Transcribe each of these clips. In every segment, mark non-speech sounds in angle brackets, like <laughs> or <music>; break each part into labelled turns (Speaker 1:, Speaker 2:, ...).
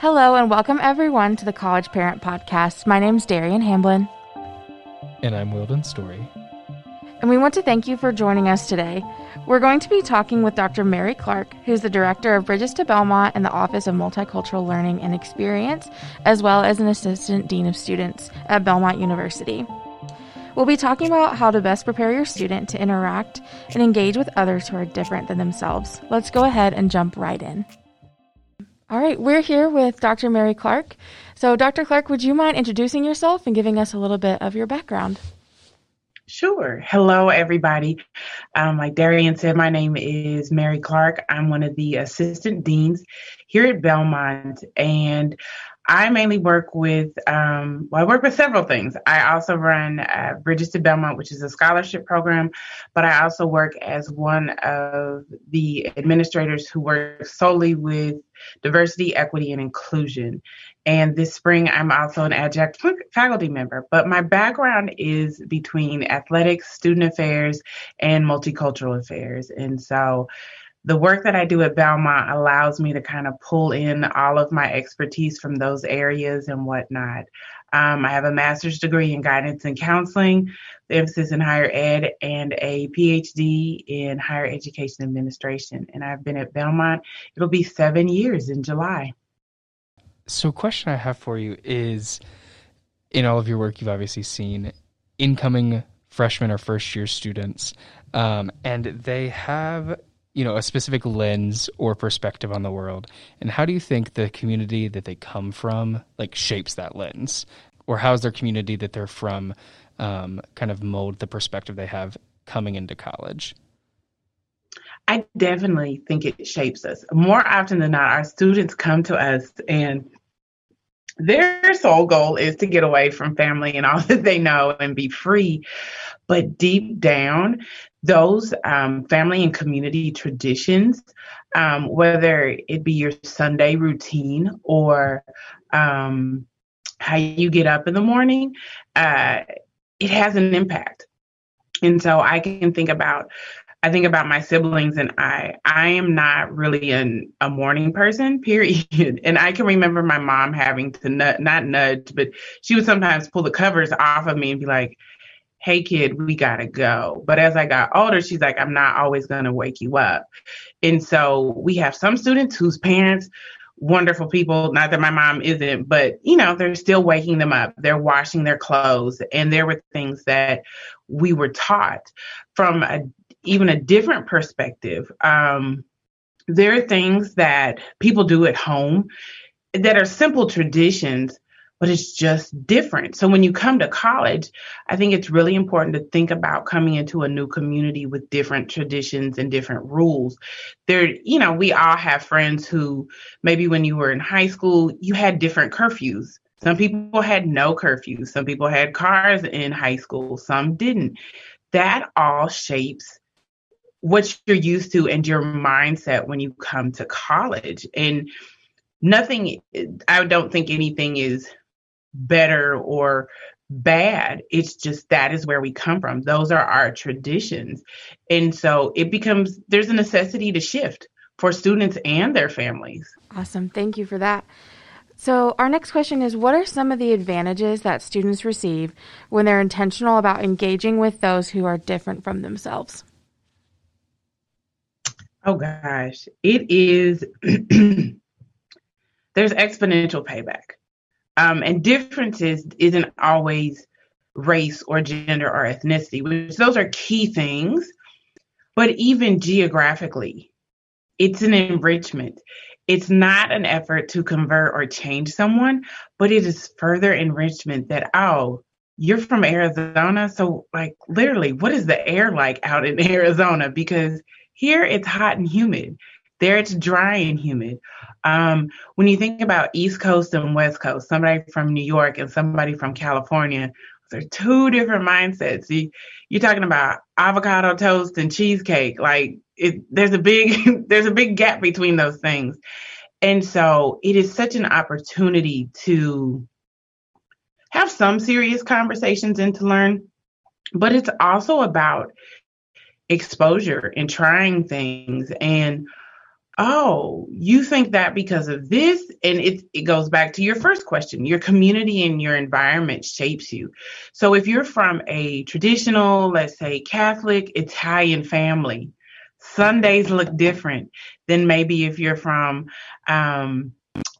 Speaker 1: Hello, and welcome everyone to the College Parent Podcast. My name's Derian Hamblin.
Speaker 2: And I'm Wilden Story.
Speaker 1: And we want to thank you for joining us today. We're going to be talking with Dr. Mary Clark, who's the director of Bridges to Belmont and the Office of Multicultural Learning and Experience, as well as an assistant dean of students at Belmont University. We'll be talking about how to best prepare your student to interact and engage with others who are different than themselves. Let's go ahead and jump right in. All right, we're here with Dr. Mary Clark. So, Dr. Clark, would you mind introducing yourself and giving us a little bit of your background?
Speaker 3: Sure. Hello, everybody. Um, like Derian said, my name is Mary Clark. I'm one of the assistant deans here at Belmont, and I mainly work with, um, well, I work with several things. I also run uh, Bridges to Belmont, which is a scholarship program, but I also work as one of the administrators who work solely with diversity, equity, and inclusion. And this spring, I'm also an adjunct faculty member. But my background is between athletics, student affairs, and multicultural affairs. And so the work that I do at Belmont allows me to kind of pull in all of my expertise from those areas and whatnot. Um, I have a master's degree in guidance and counseling, the emphasis in higher ed, and a PhD in higher education administration. And I've been at Belmont, it'll be seven years in July.
Speaker 2: So, question I have for you is in all of your work, you've obviously seen incoming freshmen or first year students, um, and they have you know a specific lens or perspective on the world. And how do you think the community that they come from like shapes that lens? Or how is their community that they're from um, kind of mold the perspective they have coming into college?
Speaker 3: I definitely think it shapes us. More often than not our students come to us and their sole goal is to get away from family and all <laughs> that they know and be free but deep down those um, family and community traditions, um, whether it be your Sunday routine or um, how you get up in the morning, uh, it has an impact. And so I can think about, I think about my siblings and I. I am not really an, a morning person, <laughs> period. And I can remember my mom having to not nudge, but she would sometimes pull the covers off of me and be like, hey kid, we gotta go. But as I got older, she's like, I'm not always gonna wake you up. And so we have some students whose parents, wonderful people, not that my mom isn't, but you know, they're still waking them up. They're washing their clothes. And there were things that we were taught from a, even a different perspective. Um, there are things that people do at home that are simple traditions but it's just different. So when you come to college, I think it's really important to think about coming into a new community with different traditions and different rules. There, you know, we all have friends who maybe when you were in high school, you had different curfews. Some people had no curfews. Some people had cars in high school. Some didn't. That all shapes what you're used to and your mindset when you come to college. And nothing, I don't think anything is better or bad. It's just that is where we come from. Those are our traditions. And so it becomes there's a necessity to shift for students and their families.
Speaker 1: Awesome. Thank you for that. So, our next question is What are some of the advantages that students receive when they're intentional about engaging with those who are different from themselves?
Speaker 3: Oh, gosh. It is, <clears throat> there's exponential payback. Um, and differences isn't always race or gender or ethnicity, which those are key things. But even geographically, it's an enrichment. It's not an effort to convert or change someone, but it is further enrichment that, oh, you're from Arizona. So, like, literally, what is the air like out in <laughs> Arizona? Because here it's hot and humid. There it's dry and humid. Um, when you think about East Coast and West Coast, somebody from New York and somebody from California, they're two different mindsets. You, you're talking about avocado toast and cheesecake. Like it, there's a big <laughs> there's a big gap between those things, and so it is such an opportunity to have some serious conversations and to learn. But it's also about exposure and trying things and oh, you think that because of this? And it, it goes back to your first question. Your community and your environment shapes you. So if you're from a traditional, let's say Catholic Italian family, Sundays look different than maybe if you're from um,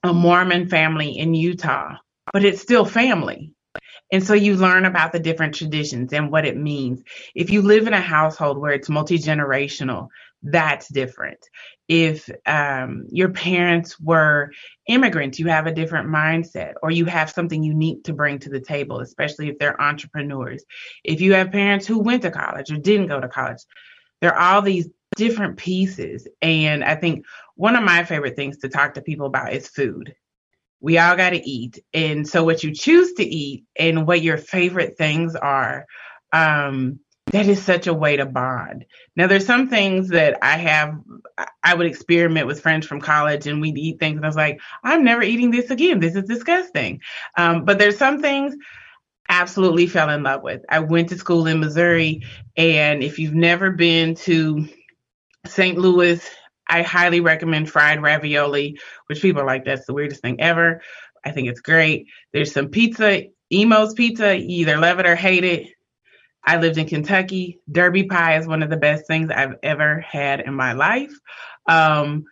Speaker 3: a Mormon family in Utah, but it's still family. And so you learn about the different traditions and what it means. If you live in a household where it's multi generational, that's different. If um, your parents were immigrants, you have a different mindset or you have something unique to bring to the table, especially if they're entrepreneurs. If you have parents who went to college or didn't go to college, there are all these different pieces. And I think one of my favorite things to talk to people about is food. We all got to eat. And so, what you choose to eat and what your favorite things are, um, that is such a way to bond. Now, there's some things that I have, I would experiment with friends from college and we'd eat things, and I was like, I'm never eating this again. This is disgusting. Um, but there's some things absolutely fell in love with. I went to school in Missouri, and if you've never been to St. Louis, I highly recommend fried ravioli, which people are like, that's the weirdest thing ever. I think it's great. There's some pizza, Imo's Pizza. You either love it or hate it. I lived in Kentucky. Derby pie is one of the best things I've ever had in my life. Um,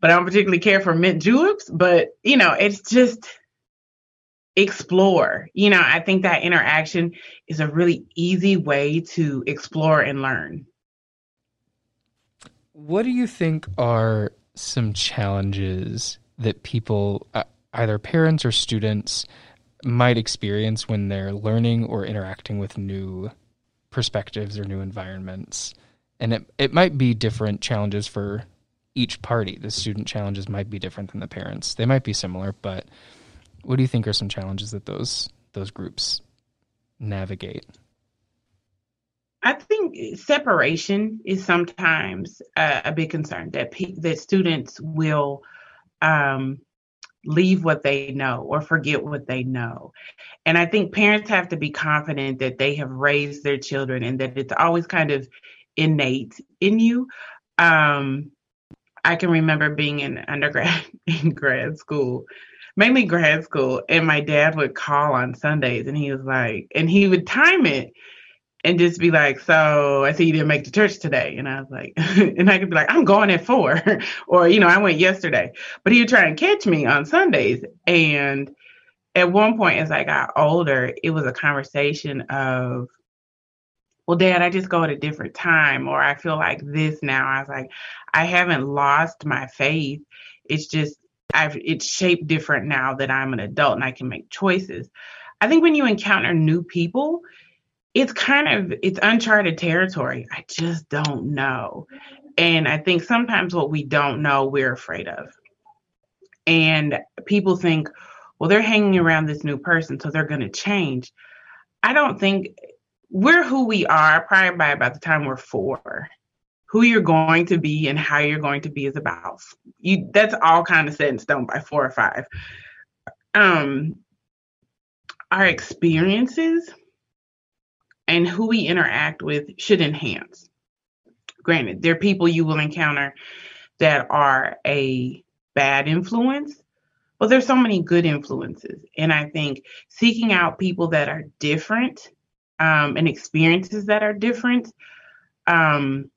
Speaker 3: but I don't particularly care for mint juleps. But you know, it's just explore. You know, I think that interaction is a really easy way to explore and learn.
Speaker 2: What do you think are some challenges that people, uh, either parents or students, might experience when they're learning or interacting with new perspectives or new environments? And it, it might be different challenges for each party. The student challenges might be different than the parents. They might be similar, but what do you think are some challenges that those those groups navigate?
Speaker 3: I think separation is sometimes a, a big concern that pe- that students will um, leave what they know or forget what they know. And I think parents have to be confident that they have raised their children and that it's always kind of innate in you. Um, I can remember being in undergrad <laughs> in grad school, mainly grad school, and my dad would call on Sundays and he was like, and he would time it and just be like, so I see you didn't make the church today. And I was like, <laughs> and I could be like, I'm going at four, <laughs> or, you know, I went yesterday. But he would try and catch me on Sundays. And at one point, as I got older, it was a conversation of, well, dad, I just go at a different time, or I feel like this now. I was like, I haven't lost my faith. It's just, I've, it's shaped different now that I'm an adult and I can make choices. I think when you encounter new people, it's kind of it's uncharted territory. I just don't know. And I think sometimes what we don't know, we're afraid of. And people think, well, they're hanging around this new person, so they're going to change. I don't think we're who we are probably by about the time we're four. Who you're going to be and how you're going to be is about you. That's all kind of set in stone by four or five. Um, our experiences and who we interact with should enhance. Granted, there are people you will encounter that are a bad influence, but there's so many good influences. And I think seeking out people that are different um, and experiences that are different um,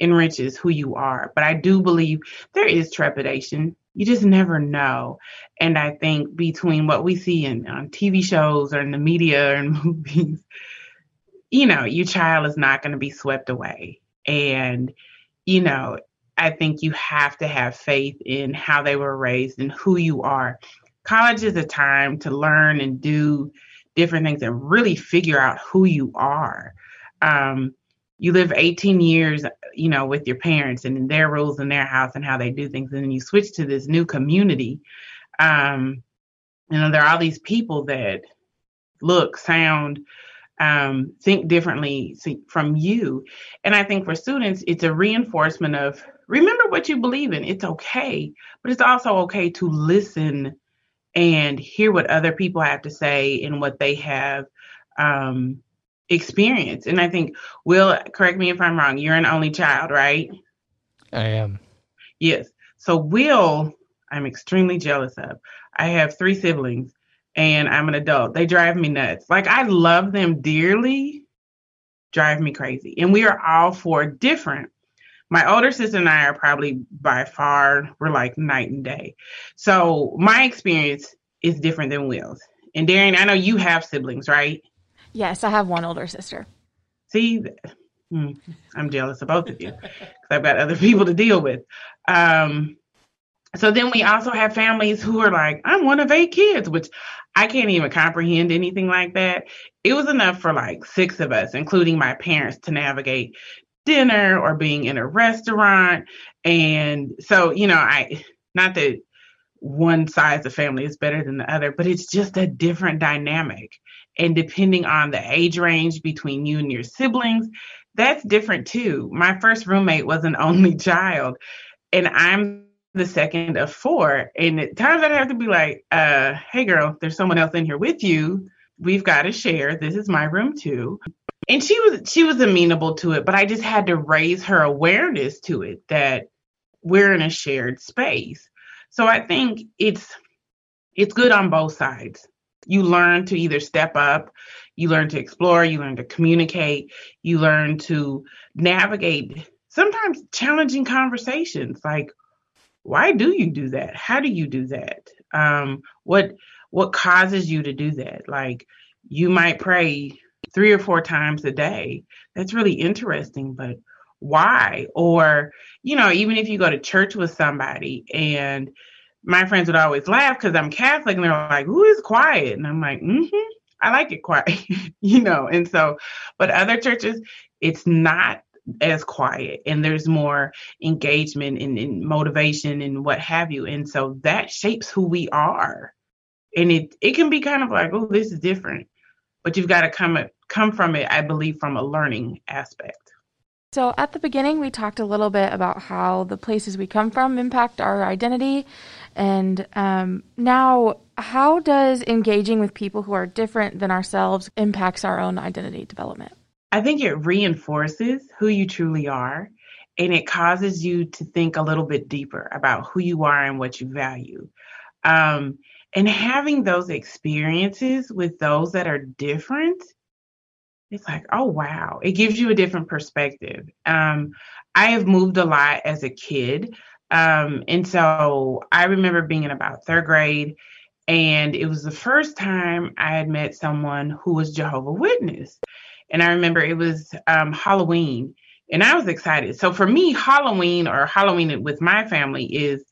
Speaker 3: enriches who you are. But I do believe there is trepidation. You just never know. And I think between what we see in on TV shows or in the media and <laughs> movies, you know, your child is not going to be swept away. And, you know, I think you have to have faith in how they were raised and who you are. College is a time to learn and do different things and really figure out who you are. Um, you live 18 years, you know, with your parents and their rules in their house and how they do things, and then you switch to this new community. Um, you know, there are all these people that look, sound, um, think differently from you. And I think for students, it's a reinforcement of remember what you believe in. It's okay, but it's also okay to listen and hear what other people have to say and what they have um, experienced. And I think, Will, correct me if I'm wrong, you're an only child, right?
Speaker 2: I am.
Speaker 3: Yes. So Will, I'm extremely jealous of. I have three siblings and I'm an adult. They drive me nuts. Like I love them dearly, drive me crazy. And we are all four different. My older sister and I are probably by far, we're like night and day. So my experience is different than Will's. And Derian, I know you have siblings, right?
Speaker 1: Yes, I have one older sister.
Speaker 3: See, hmm, I'm jealous of both of you because I've got other people to deal with. Um, so then we also have families who are like, I'm one of eight kids, which I can't even comprehend anything like that. It was enough for like six of us, including my parents, to navigate dinner or being in a restaurant. And so, you know, I, not that one size of family is better than the other, but it's just a different dynamic. And depending on the age range between you and your siblings, that's different too. My first roommate was an only <laughs> child, and I'm the second of four. And at times I'd have to be like, uh, hey girl, there's someone else in here with you. We've got to share. This is my room too. And she was she was amenable to it, but I just had to raise her awareness to it that we're in a shared space. So I think it's it's good on both sides. You learn to either step up, you learn to explore, you learn to communicate, you learn to navigate sometimes challenging conversations like why do you do that? How do you do that? Um, what what causes you to do that? Like you might pray three or four times a day. That's really interesting, but why? Or, you know, even if you go to church with somebody and my friends would always laugh because I'm Catholic and they're like, who is quiet? And I'm like, mm-hmm, I like it quiet, <laughs> you know. And so, but other churches, it's not as quiet and there's more engagement and, and motivation and what have you. And so that shapes who we are. And it, it can be kind of like, oh, this is different. But you've got to come come from it, I believe, from a learning aspect.
Speaker 1: So, at the beginning, we talked a little bit about how the places we come from impact our identity. And um, now, how does engaging with people who are different than ourselves impacts our own identity development?
Speaker 3: I think it reinforces who you truly are and it causes you to think a little bit deeper about who you are and what you value. Um, and having those experiences with those that are different, it's like, oh, wow, it gives you a different perspective. Um, I have moved a lot as a kid. Um, and so I remember being in about third grade, and it was the first time I had met someone who was Jehovah Witness. And I remember it was um, Halloween, and I was excited. So for me, Halloween or Halloween with my family is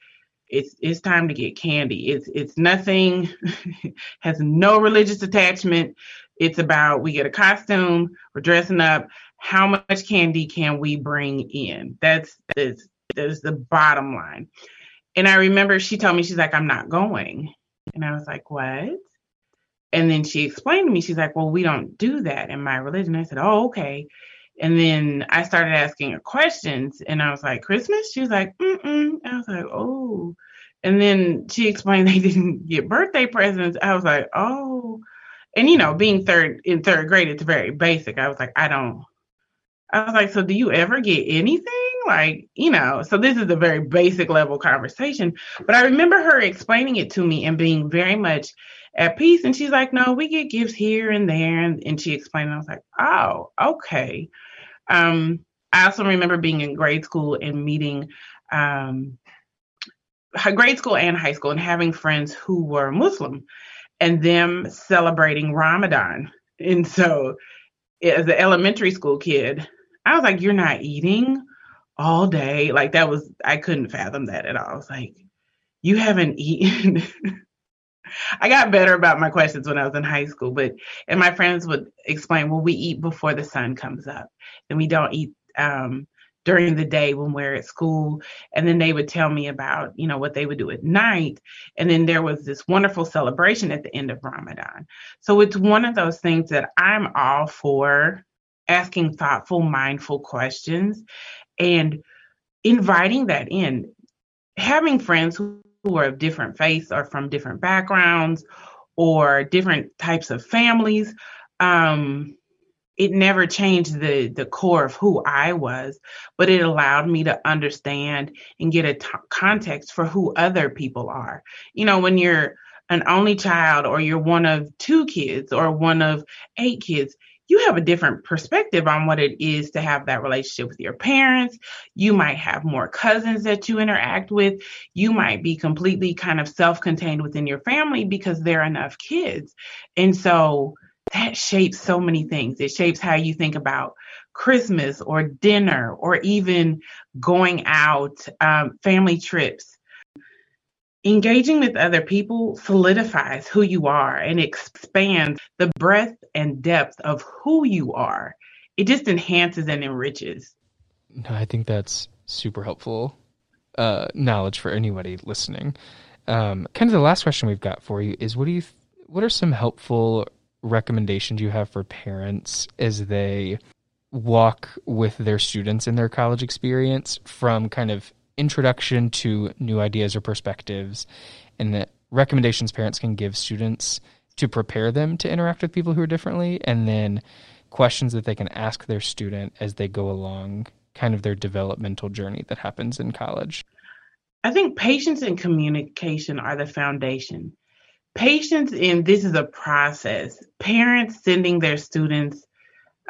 Speaker 3: it's it's time to get candy. It's it's nothing, <laughs> has no religious attachment. It's about we get a costume, we're dressing up. How much candy can we bring in? That's that's that's the bottom line. And I remember she told me she's like, I'm not going. And I was like, what? And then she explained to me, she's like, well, we don't do that in my religion. I said, oh, okay. And then I started asking her questions and I was like, Christmas? She was like, mm-mm. I was like, oh. And then she explained <laughs> they didn't get birthday presents. I was like, oh. And you know, being third in third grade, it's very basic. I was like, I don't. I was like, so do you ever get anything? Like, you know, so this is a very basic level conversation. But I remember her explaining it to me and being very much at peace. And she's like, no, we get gifts here and there. And, and she explained, I was like, oh, okay. Um, I also remember being in grade school and meeting um, grade school and high school and having friends who were Muslim and them celebrating Ramadan. And so, as an elementary school kid, I was like, You're not eating all day. Like, that was, I couldn't fathom that at all. I was like, You haven't eaten I got better about my questions when I was in high school, but and my friends would explain, well, we eat before the sun comes up, and we don't eat um, during the day when we're at school. And then they would tell me about, you know, what they would do at night. And then there was this wonderful celebration at the end of Ramadan. So it's one of those things that I'm all for asking thoughtful, mindful questions and inviting that in. Having friends who who are of different faiths or from different backgrounds or different types of families. Um, it never changed the the core of who I was, but it allowed me to understand and get a t- context for who other people are. You know, when you're an only child or you're one of two kids or one of eight kids, you have a different perspective on what it is to have that relationship with your parents. You might have more cousins that you interact with. You might be completely kind of self contained within your family because there are enough kids. And so that shapes so many things. It shapes how you think about Christmas or dinner or even going out, um, family trips. Engaging with other people solidifies who you are and expands the breadth and depth of who you are. It just enhances and enriches.
Speaker 2: No, I think that's super helpful uh, knowledge for anybody listening. Um, kind of the last question we've got for you is: What do you? What are some helpful recommendations you have for parents as they walk with their students in their college experience from kind of introduction to new ideas or perspectives and the recommendations parents can give students to prepare them to interact with people who are differently and then questions that they can ask their student as they go along kind of their developmental journey that happens in college
Speaker 3: i think patience and communication are the foundation patience in this is a process. Parents sending their students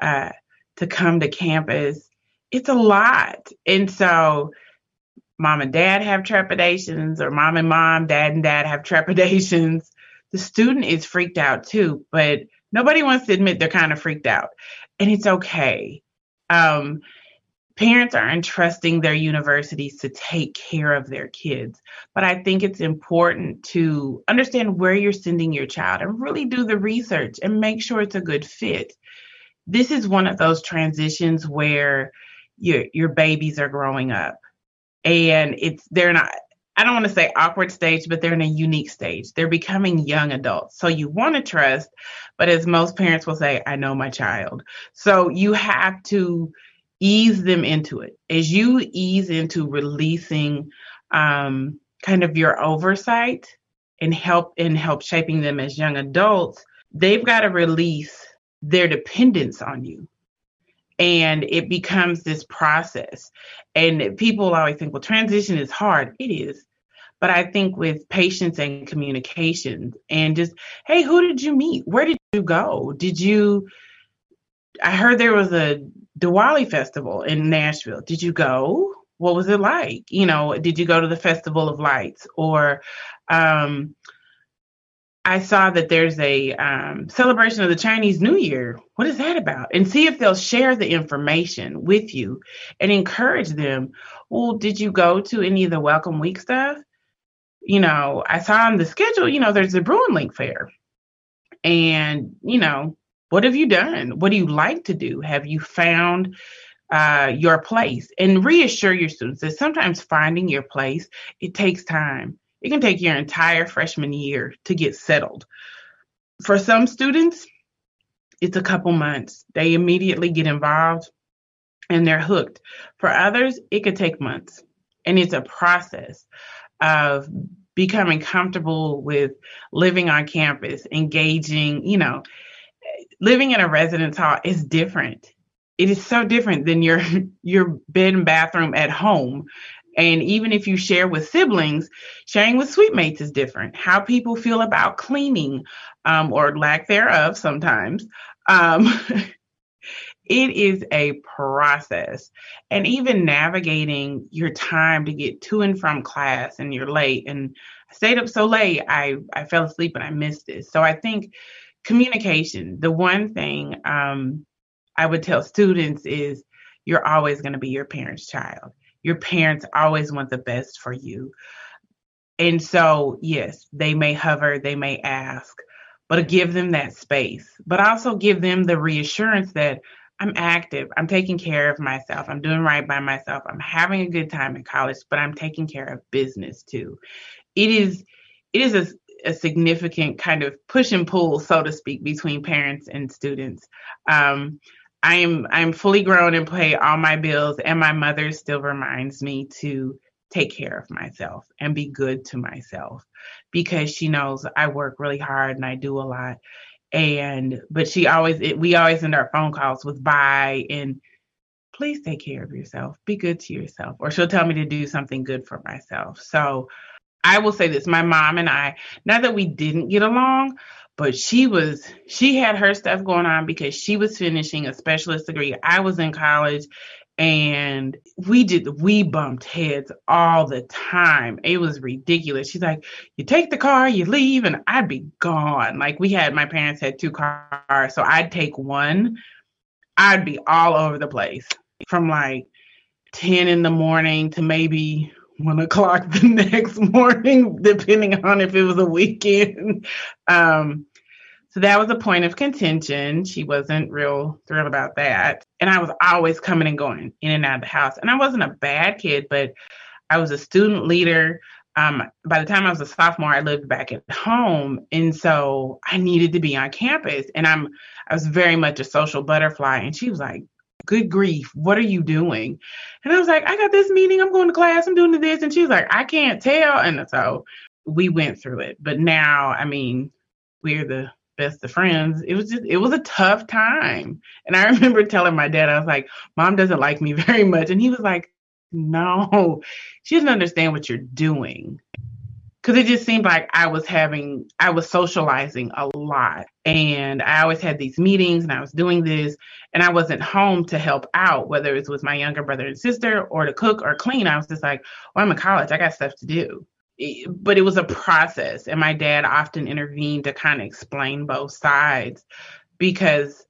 Speaker 3: uh, to come to campus, it's a lot. And so mom and dad have trepidations, or mom and mom, dad and dad have <laughs> trepidations. The student is freaked out too, but nobody wants to admit they're kind of freaked out. And it's okay. Um, parents are entrusting their universities to take care of their kids. But I think it's important to understand where you're sending your child and really do the research and make sure it's a good fit. This is one of those transitions where your your babies are growing up and it's they're not I don't want to say awkward stage, but they're in a unique stage. They're becoming young adults. So you want to trust, but as most parents will say, I know my child. So you have to ease them into it. As you ease into releasing um, kind of your oversight and help and help shaping them as young adults, they've got to release their dependence on you. And it becomes this process. And people always think, well, transition is hard. It is. But I think with patience and communication and just, hey, who did you meet? Where did you go? Did you I heard there was a Diwali festival in Nashville. Did you go? What was it like? You know, did you go to the Festival of Lights? Or um, I saw that there's a um, celebration of the Chinese New Year. What is that about? And see if they'll share the information with you and encourage them. Well, did you go to any of the Welcome Week stuff? You know, I saw on the schedule, you know, there's the Bruin Link Fair. And, you know, what have you done? What do you like to do? Have you found uh, your place? And reassure your students that sometimes finding your place, it takes time. It can take your entire freshman year to get settled. For some students, it's a couple months. They immediately get involved and they're hooked. For others, it could take months. And it's a process of becoming comfortable with living on campus, engaging, you know, living in a residence hall is different. It is so different than your <laughs> your bed and bathroom at home. And even if you share with siblings, sharing with suite mates is different. How people feel about cleaning um, or lack thereof sometimes. Um, <laughs> it is a process. And even navigating your time to get to and from class and you're late. And I stayed up so late, I, I fell asleep and I missed this. So I think communication. The one thing um, I would tell students is you're always going to be your parent's child. Your parents always want the best for you. And so, yes, they may hover, they may ask, but give them that space. But also give them the reassurance that I'm active, I'm taking care of myself, I'm doing right by myself, I'm having a good time in college, but I'm taking care of business too. It is it is a a significant kind of push and pull, so to speak, between parents and students. Um, I am I'm fully grown and pay all my bills, and my mother still reminds me to take care of myself and be good to myself because she knows I work really hard and I do a lot. And but she always it, we always end our phone calls with bye and please take care of yourself. Be good to yourself. Or she'll tell me to do something good for myself. So I will say this my mom and I, not that we didn't get along, but she was, she had her stuff going on because she was finishing a specialist degree. I was in college and we did we bumped heads all the time it was ridiculous she's like you take the car you leave and i'd be gone like we had my parents had two cars so i'd take one i'd be all over the place from like 10 in the morning to maybe one o'clock <laughs> the next morning, depending on if it was a weekend. <laughs> Um, so that was a point of contention. She wasn't real thrilled about that. And I was always coming and going in and out of the house. And I wasn't a bad kid, but I was a student leader. Um, by the time I was a sophomore, I lived back at home. And so I needed to be on campus. And I'm I was very much a social butterfly. And she was like, good grief, what are you doing? And I was like, I got this meeting, I'm going to class, I'm doing this. And she was like, I can't tell. And so we went through it. But now, I mean, we're the best of friends. It was just, it was a tough time. And I <laughs> remember telling my dad, I was like, Mom doesn't like me <laughs> very much. And he was like, No, <laughs> she doesn't understand what you're doing because it just seemed like I was having, I was socializing a lot. And I always had these meetings and I was doing this, and I wasn't home to help out, whether it was with my younger brother and sister or to cook or clean. I was just like, well, I'm in college, I got stuff to do. But it was a process. And my dad often intervened to kind of explain both sides because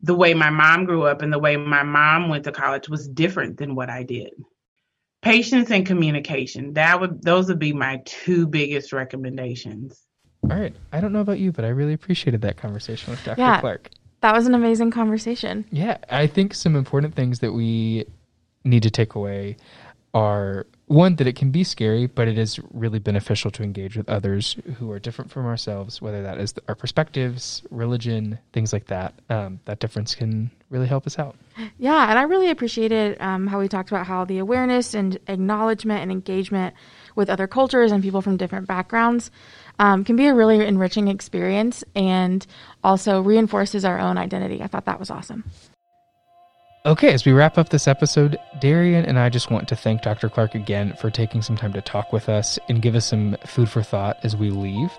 Speaker 3: the way my mom grew up and the way my mom went to college was different than what I did. Patience and communication that would those would be my two biggest recommendations.
Speaker 2: All right i don't know about you but i really appreciated that conversation with dr yeah, clark.
Speaker 1: that was an amazing conversation.
Speaker 2: Yeah i think some important things that we need to take away are one that it can be scary but it is really beneficial to engage with others who are different from ourselves whether that is our perspectives religion things like that. Um, that difference can really help us out.
Speaker 1: Yeah and i really appreciated um, how we talked about how the awareness and acknowledgement and engagement with other cultures and people from different backgrounds um, can be a really enriching experience and also reinforces our own identity. I thought that was awesome
Speaker 2: Okay, as we wrap up this episode, Derian and I just want to thank Dr. Clark again for taking some time to talk with us and give us some food for thought as we leave.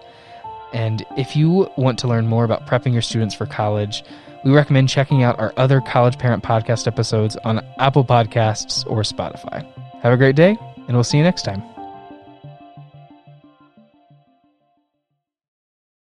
Speaker 2: And if you want to learn more about prepping your students for college, we recommend checking out our other College Parent Podcast episodes on Apple Podcasts or Spotify. Have a great day, and we'll see you next time.